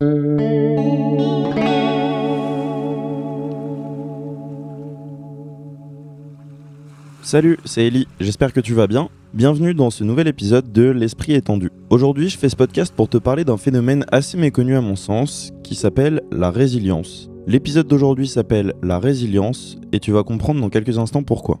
Salut, c'est Ellie, j'espère que tu vas bien. Bienvenue dans ce nouvel épisode de L'Esprit étendu. Aujourd'hui, je fais ce podcast pour te parler d'un phénomène assez méconnu à mon sens, qui s'appelle la résilience. L'épisode d'aujourd'hui s'appelle La résilience, et tu vas comprendre dans quelques instants pourquoi.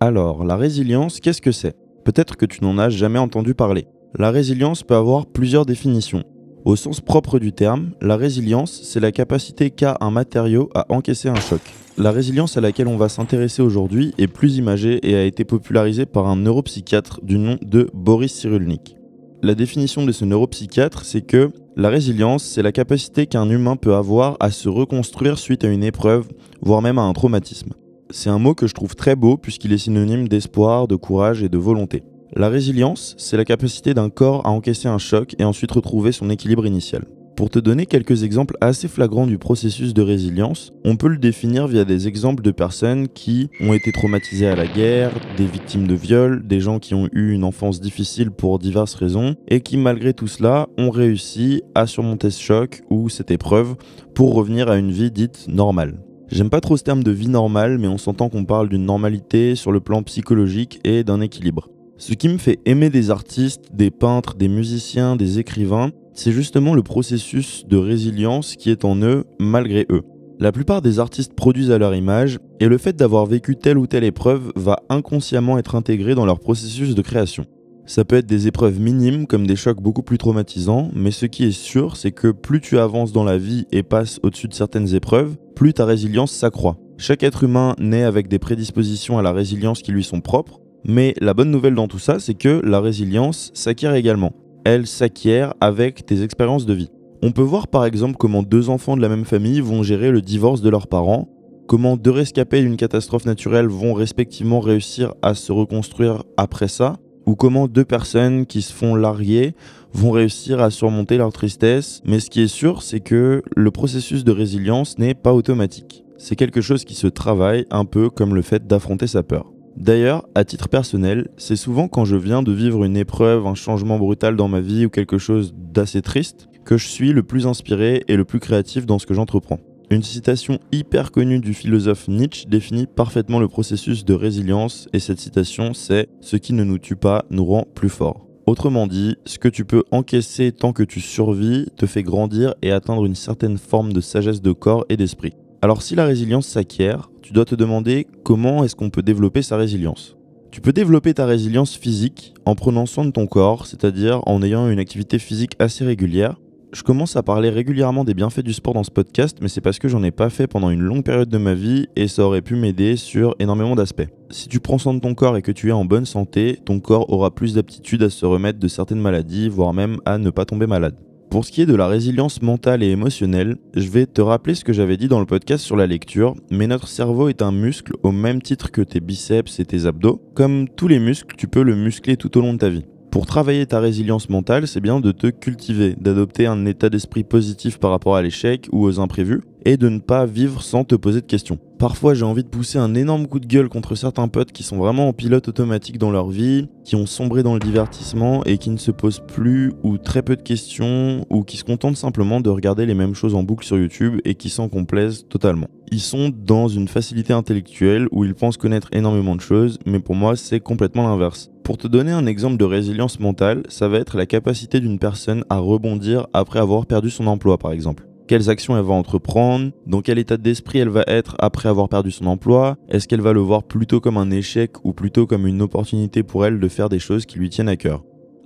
Alors, la résilience, qu'est-ce que c'est? Peut-être que tu n'en as jamais entendu parler. La résilience peut avoir plusieurs définitions. Au sens propre du terme, la résilience, c'est la capacité qu'a un matériau à encaisser un choc. La résilience à laquelle on va s'intéresser aujourd'hui est plus imagée et a été popularisée par un neuropsychiatre du nom de Boris Cyrulnik. La définition de ce neuropsychiatre, c'est que la résilience, c'est la capacité qu'un humain peut avoir à se reconstruire suite à une épreuve, voire même à un traumatisme. C'est un mot que je trouve très beau puisqu'il est synonyme d'espoir, de courage et de volonté. La résilience, c'est la capacité d'un corps à encaisser un choc et ensuite retrouver son équilibre initial. Pour te donner quelques exemples assez flagrants du processus de résilience, on peut le définir via des exemples de personnes qui ont été traumatisées à la guerre, des victimes de viol, des gens qui ont eu une enfance difficile pour diverses raisons et qui malgré tout cela ont réussi à surmonter ce choc ou cette épreuve pour revenir à une vie dite normale. J'aime pas trop ce terme de vie normale, mais on s'entend qu'on parle d'une normalité sur le plan psychologique et d'un équilibre. Ce qui me fait aimer des artistes, des peintres, des musiciens, des écrivains, c'est justement le processus de résilience qui est en eux malgré eux. La plupart des artistes produisent à leur image, et le fait d'avoir vécu telle ou telle épreuve va inconsciemment être intégré dans leur processus de création. Ça peut être des épreuves minimes comme des chocs beaucoup plus traumatisants, mais ce qui est sûr, c'est que plus tu avances dans la vie et passes au-dessus de certaines épreuves, plus ta résilience s'accroît. Chaque être humain naît avec des prédispositions à la résilience qui lui sont propres, mais la bonne nouvelle dans tout ça, c'est que la résilience s'acquiert également. Elle s'acquiert avec tes expériences de vie. On peut voir par exemple comment deux enfants de la même famille vont gérer le divorce de leurs parents, comment deux rescapés d'une catastrophe naturelle vont respectivement réussir à se reconstruire après ça, ou comment deux personnes qui se font larguer vont réussir à surmonter leur tristesse. Mais ce qui est sûr, c'est que le processus de résilience n'est pas automatique. C'est quelque chose qui se travaille un peu comme le fait d'affronter sa peur. D'ailleurs, à titre personnel, c'est souvent quand je viens de vivre une épreuve, un changement brutal dans ma vie ou quelque chose d'assez triste, que je suis le plus inspiré et le plus créatif dans ce que j'entreprends. Une citation hyper connue du philosophe Nietzsche définit parfaitement le processus de résilience et cette citation c'est ⁇ Ce qui ne nous tue pas nous rend plus forts ⁇ Autrement dit, ce que tu peux encaisser tant que tu survis te fait grandir et atteindre une certaine forme de sagesse de corps et d'esprit. Alors si la résilience s'acquiert, tu dois te demander comment est-ce qu'on peut développer sa résilience. Tu peux développer ta résilience physique en prenant soin de ton corps, c'est-à-dire en ayant une activité physique assez régulière. Je commence à parler régulièrement des bienfaits du sport dans ce podcast, mais c'est parce que j'en ai pas fait pendant une longue période de ma vie et ça aurait pu m'aider sur énormément d'aspects. Si tu prends soin de ton corps et que tu es en bonne santé, ton corps aura plus d'aptitude à se remettre de certaines maladies, voire même à ne pas tomber malade. Pour ce qui est de la résilience mentale et émotionnelle, je vais te rappeler ce que j'avais dit dans le podcast sur la lecture, mais notre cerveau est un muscle au même titre que tes biceps et tes abdos. Comme tous les muscles, tu peux le muscler tout au long de ta vie. Pour travailler ta résilience mentale, c'est bien de te cultiver, d'adopter un état d'esprit positif par rapport à l'échec ou aux imprévus, et de ne pas vivre sans te poser de questions. Parfois, j'ai envie de pousser un énorme coup de gueule contre certains potes qui sont vraiment en pilote automatique dans leur vie, qui ont sombré dans le divertissement et qui ne se posent plus ou très peu de questions, ou qui se contentent simplement de regarder les mêmes choses en boucle sur YouTube et qui s'en complaisent totalement. Ils sont dans une facilité intellectuelle où ils pensent connaître énormément de choses, mais pour moi, c'est complètement l'inverse. Pour te donner un exemple de résilience mentale, ça va être la capacité d'une personne à rebondir après avoir perdu son emploi par exemple quelles actions elle va entreprendre, dans quel état d'esprit elle va être après avoir perdu son emploi, est-ce qu'elle va le voir plutôt comme un échec ou plutôt comme une opportunité pour elle de faire des choses qui lui tiennent à cœur?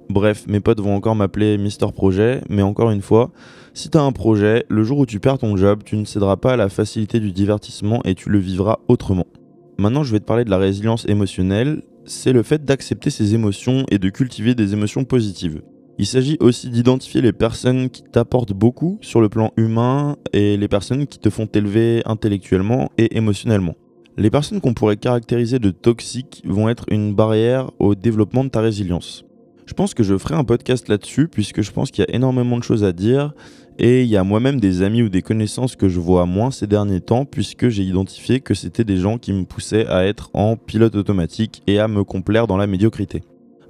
Bref, mes potes vont encore m'appeler Mister Projet, mais encore une fois, si tu as un projet, le jour où tu perds ton job, tu ne céderas pas à la facilité du divertissement et tu le vivras autrement. Maintenant, je vais te parler de la résilience émotionnelle. C'est le fait d'accepter ses émotions et de cultiver des émotions positives. Il s'agit aussi d'identifier les personnes qui t'apportent beaucoup sur le plan humain et les personnes qui te font t'élever intellectuellement et émotionnellement. Les personnes qu'on pourrait caractériser de toxiques vont être une barrière au développement de ta résilience. Je pense que je ferai un podcast là-dessus puisque je pense qu'il y a énormément de choses à dire et il y a moi-même des amis ou des connaissances que je vois moins ces derniers temps puisque j'ai identifié que c'était des gens qui me poussaient à être en pilote automatique et à me complaire dans la médiocrité.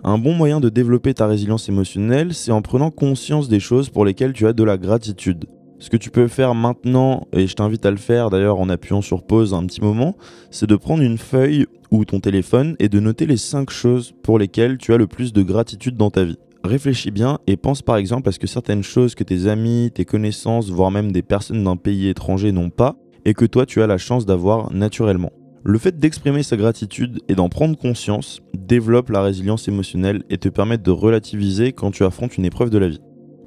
Un bon moyen de développer ta résilience émotionnelle, c'est en prenant conscience des choses pour lesquelles tu as de la gratitude. Ce que tu peux faire maintenant, et je t'invite à le faire d'ailleurs en appuyant sur pause un petit moment, c'est de prendre une feuille ou ton téléphone et de noter les 5 choses pour lesquelles tu as le plus de gratitude dans ta vie. Réfléchis bien et pense par exemple à ce que certaines choses que tes amis, tes connaissances, voire même des personnes d'un pays étranger n'ont pas et que toi tu as la chance d'avoir naturellement. Le fait d'exprimer sa gratitude et d'en prendre conscience développe la résilience émotionnelle et te permet de relativiser quand tu affrontes une épreuve de la vie.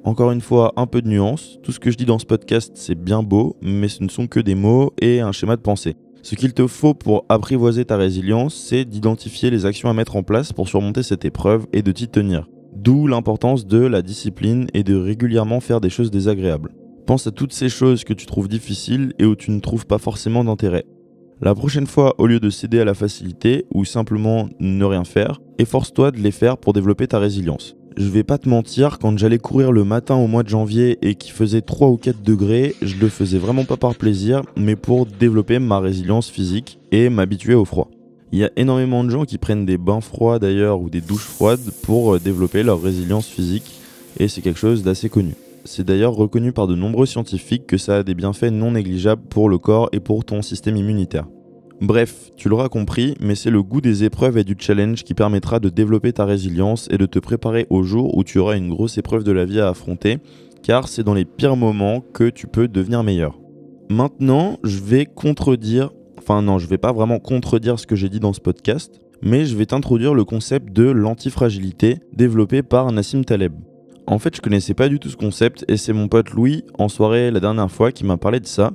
Encore une fois, un peu de nuance. Tout ce que je dis dans ce podcast, c'est bien beau, mais ce ne sont que des mots et un schéma de pensée. Ce qu'il te faut pour apprivoiser ta résilience, c'est d'identifier les actions à mettre en place pour surmonter cette épreuve et de t'y tenir. D'où l'importance de la discipline et de régulièrement faire des choses désagréables. Pense à toutes ces choses que tu trouves difficiles et où tu ne trouves pas forcément d'intérêt. La prochaine fois, au lieu de céder à la facilité ou simplement ne rien faire, efforce-toi de les faire pour développer ta résilience je vais pas te mentir, quand j'allais courir le matin au mois de janvier et qu'il faisait 3 ou 4 degrés, je le faisais vraiment pas par plaisir, mais pour développer ma résilience physique et m'habituer au froid. Il y a énormément de gens qui prennent des bains froids d'ailleurs ou des douches froides pour euh, développer leur résilience physique et c'est quelque chose d'assez connu. C'est d'ailleurs reconnu par de nombreux scientifiques que ça a des bienfaits non négligeables pour le corps et pour ton système immunitaire. Bref, tu l'auras compris, mais c'est le goût des épreuves et du challenge qui permettra de développer ta résilience et de te préparer au jour où tu auras une grosse épreuve de la vie à affronter, car c'est dans les pires moments que tu peux devenir meilleur. Maintenant, je vais contredire, enfin non, je vais pas vraiment contredire ce que j'ai dit dans ce podcast, mais je vais t'introduire le concept de l'antifragilité développé par Nassim Taleb. En fait, je connaissais pas du tout ce concept et c'est mon pote Louis en soirée la dernière fois qui m'a parlé de ça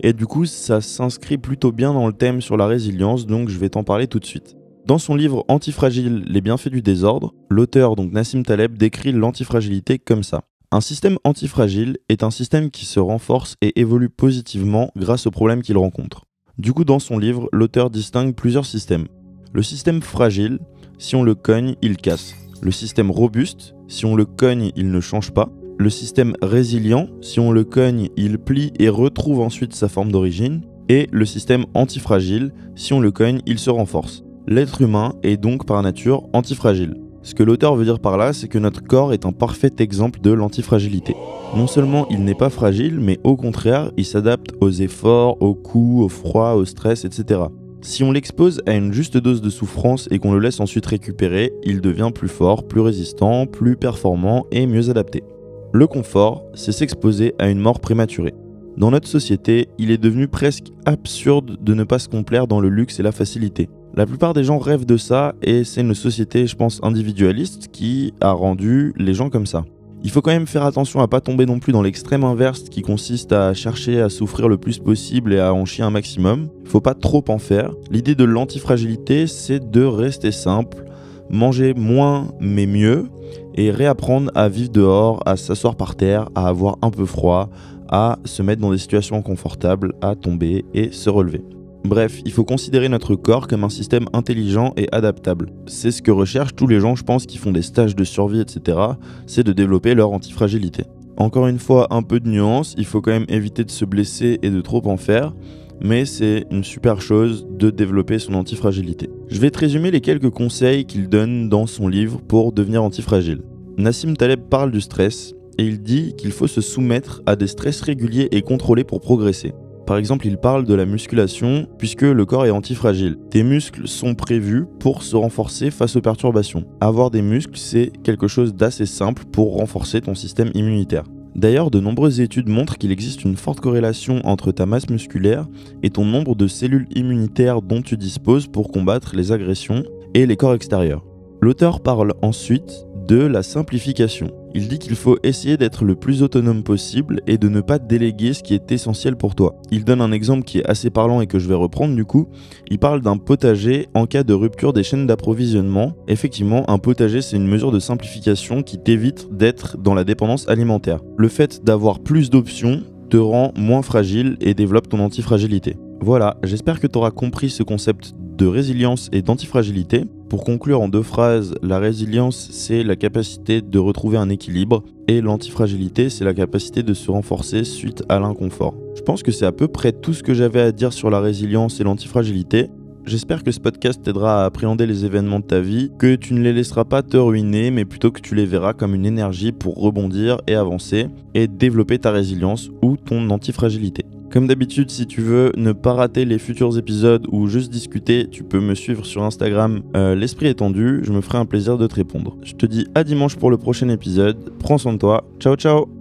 et du coup, ça s'inscrit plutôt bien dans le thème sur la résilience, donc je vais t'en parler tout de suite. Dans son livre Antifragile, les bienfaits du désordre, l'auteur, donc Nassim Taleb, décrit l'antifragilité comme ça. Un système antifragile est un système qui se renforce et évolue positivement grâce aux problèmes qu'il rencontre. Du coup, dans son livre, l'auteur distingue plusieurs systèmes. Le système fragile, si on le cogne, il casse. Le système robuste, si on le cogne, il ne change pas. Le système résilient, si on le cogne, il plie et retrouve ensuite sa forme d'origine. Et le système antifragile, si on le cogne, il se renforce. L'être humain est donc par nature antifragile. Ce que l'auteur veut dire par là, c'est que notre corps est un parfait exemple de l'antifragilité. Non seulement il n'est pas fragile, mais au contraire, il s'adapte aux efforts, aux coups, au froid, au stress, etc. Si on l'expose à une juste dose de souffrance et qu'on le laisse ensuite récupérer, il devient plus fort, plus résistant, plus performant et mieux adapté. Le confort, c'est s'exposer à une mort prématurée. Dans notre société, il est devenu presque absurde de ne pas se complaire dans le luxe et la facilité. La plupart des gens rêvent de ça et c'est une société, je pense, individualiste qui a rendu les gens comme ça. Il faut quand même faire attention à pas tomber non plus dans l'extrême inverse qui consiste à chercher à souffrir le plus possible et à en chier un maximum. Il faut pas trop en faire. L'idée de l'antifragilité, c'est de rester simple, manger moins mais mieux et réapprendre à vivre dehors, à s'asseoir par terre, à avoir un peu froid, à se mettre dans des situations confortables, à tomber et se relever. Bref, il faut considérer notre corps comme un système intelligent et adaptable. C'est ce que recherchent tous les gens, je pense, qui font des stages de survie, etc. C'est de développer leur antifragilité. Encore une fois, un peu de nuance, il faut quand même éviter de se blesser et de trop en faire, mais c'est une super chose de développer son antifragilité. Je vais te résumer les quelques conseils qu'il donne dans son livre pour devenir antifragile. Nassim Taleb parle du stress et il dit qu'il faut se soumettre à des stress réguliers et contrôlés pour progresser. Par exemple, il parle de la musculation puisque le corps est antifragile. Tes muscles sont prévus pour se renforcer face aux perturbations. Avoir des muscles, c'est quelque chose d'assez simple pour renforcer ton système immunitaire. D'ailleurs, de nombreuses études montrent qu'il existe une forte corrélation entre ta masse musculaire et ton nombre de cellules immunitaires dont tu disposes pour combattre les agressions et les corps extérieurs. L'auteur parle ensuite de la simplification. Il dit qu'il faut essayer d'être le plus autonome possible et de ne pas déléguer ce qui est essentiel pour toi. Il donne un exemple qui est assez parlant et que je vais reprendre du coup. Il parle d'un potager en cas de rupture des chaînes d'approvisionnement. Effectivement, un potager c'est une mesure de simplification qui t'évite d'être dans la dépendance alimentaire. Le fait d'avoir plus d'options te rend moins fragile et développe ton antifragilité. Voilà, j'espère que tu auras compris ce concept de résilience et d'antifragilité. Pour conclure en deux phrases, la résilience, c'est la capacité de retrouver un équilibre et l'antifragilité, c'est la capacité de se renforcer suite à l'inconfort. Je pense que c'est à peu près tout ce que j'avais à dire sur la résilience et l'antifragilité. J'espère que ce podcast t'aidera à appréhender les événements de ta vie, que tu ne les laisseras pas te ruiner, mais plutôt que tu les verras comme une énergie pour rebondir et avancer et développer ta résilience ou ton antifragilité. Comme d'habitude, si tu veux ne pas rater les futurs épisodes ou juste discuter, tu peux me suivre sur Instagram euh, L'Esprit étendu, je me ferai un plaisir de te répondre. Je te dis à dimanche pour le prochain épisode, prends soin de toi, ciao ciao